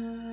Uh...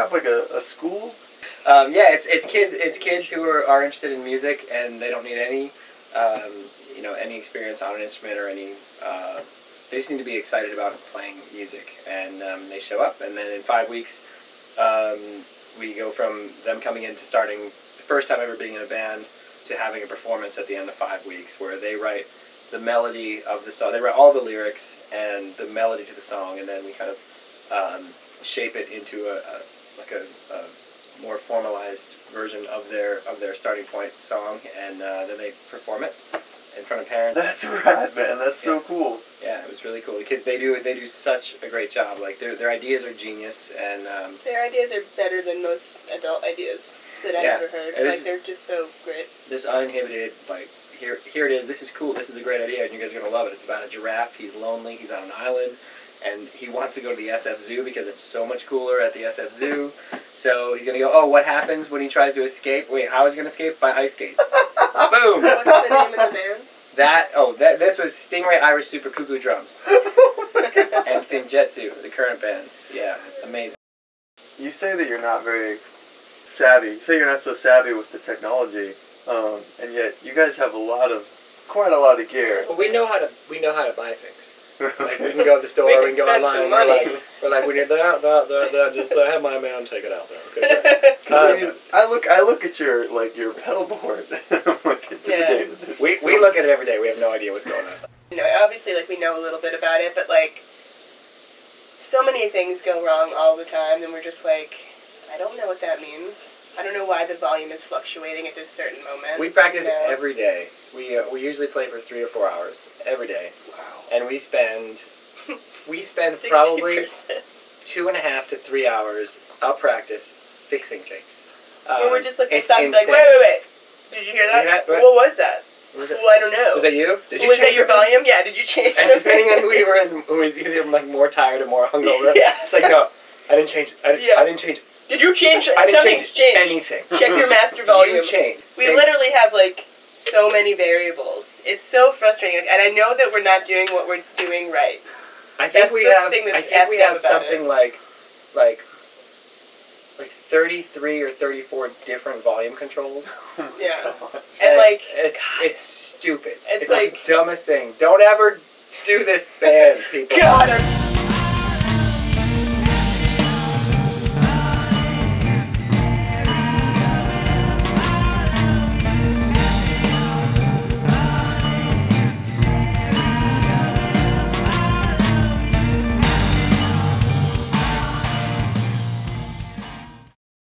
have like a, a school? Um, yeah, it's it's kids it's kids who are, are interested in music and they don't need any um, you know any experience on an instrument or any. Uh, they just need to be excited about playing music, and um, they show up, and then in five weeks, um, we go from them coming in to starting the first time ever being in a band to having a performance at the end of five weeks where they write the melody of the song. They write all the lyrics and the melody to the song, and then we kind of um, shape it into a, a like a, a more formalized version of their of their starting point song, and uh, then they perform it in front of parents. That's rad, man. That's so cool. Yeah, it was really cool. The kids they do they do such a great job. Like their their ideas are genius, and um, Their ideas are better than most adult ideas that I've Yeah, ever heard. it Like is- they're just so great. this uninhibited like here here it is. This is cool. This is a great idea, and you guys are gonna love it. It's about a giraffe. He's lonely. He's on an island. And he wants to go to the SF Zoo because it's so much cooler at the SF Zoo. So he's gonna go. Oh, what happens when he tries to escape? Wait, how is he gonna escape? By ice skates. Boom. What's the name of the band? That oh that this was Stingray Irish Super Cuckoo drums and Finjetsu, the current bands. Yeah, amazing. You say that you're not very savvy. You say you're not so savvy with the technology, um, and yet you guys have a lot of, quite a lot of gear. Well, we know how to we know how to buy things. Like we can go to the store, We we can can, go online. some We're like, we're like we need that, that, that, that. Just uh, have my man take it out there. Okay. 'Cause, Uh, I, mean, I look, I look at your like your pedal board. I'm like intimidated. There's we we look at it every day. We have no idea what's going on. You know, obviously, like we know a little bit about it, but like, so many things go wrong all the time, and we're just like, I don't know what that means. I don't know why the volume is fluctuating at this certain moment. We practice you know? every day. We uh, we usually play for three or four hours every day, Wow. and we spend we spend 60%. probably two and a half to three hours of practice fixing things. Um, we're just looking at like, wait, wait, wait. Did you hear that? Yeah, what? what was that? Was, it, Well, I don't know. was that you? Did you was that change your something? volume? Yeah. Did you change? And depending on who you were, is who is either like more tired or more hungover. Yeah. It's like no, I didn't change. I, Yeah. I didn't change. Did you change? I didn't Something's change anything. Check your master volume. You changed. We Same- literally have like so many variables. It's so frustrating, like, and I know that we're not doing what we're doing right. I think that's we the have. thing I think we have something it. like, like, like thirty-three or thirty-four different volume controls. Yeah. Oh and, like, it's it's stupid. It's It's, like- the dumbest thing. Don't ever do this band, people. God, I'm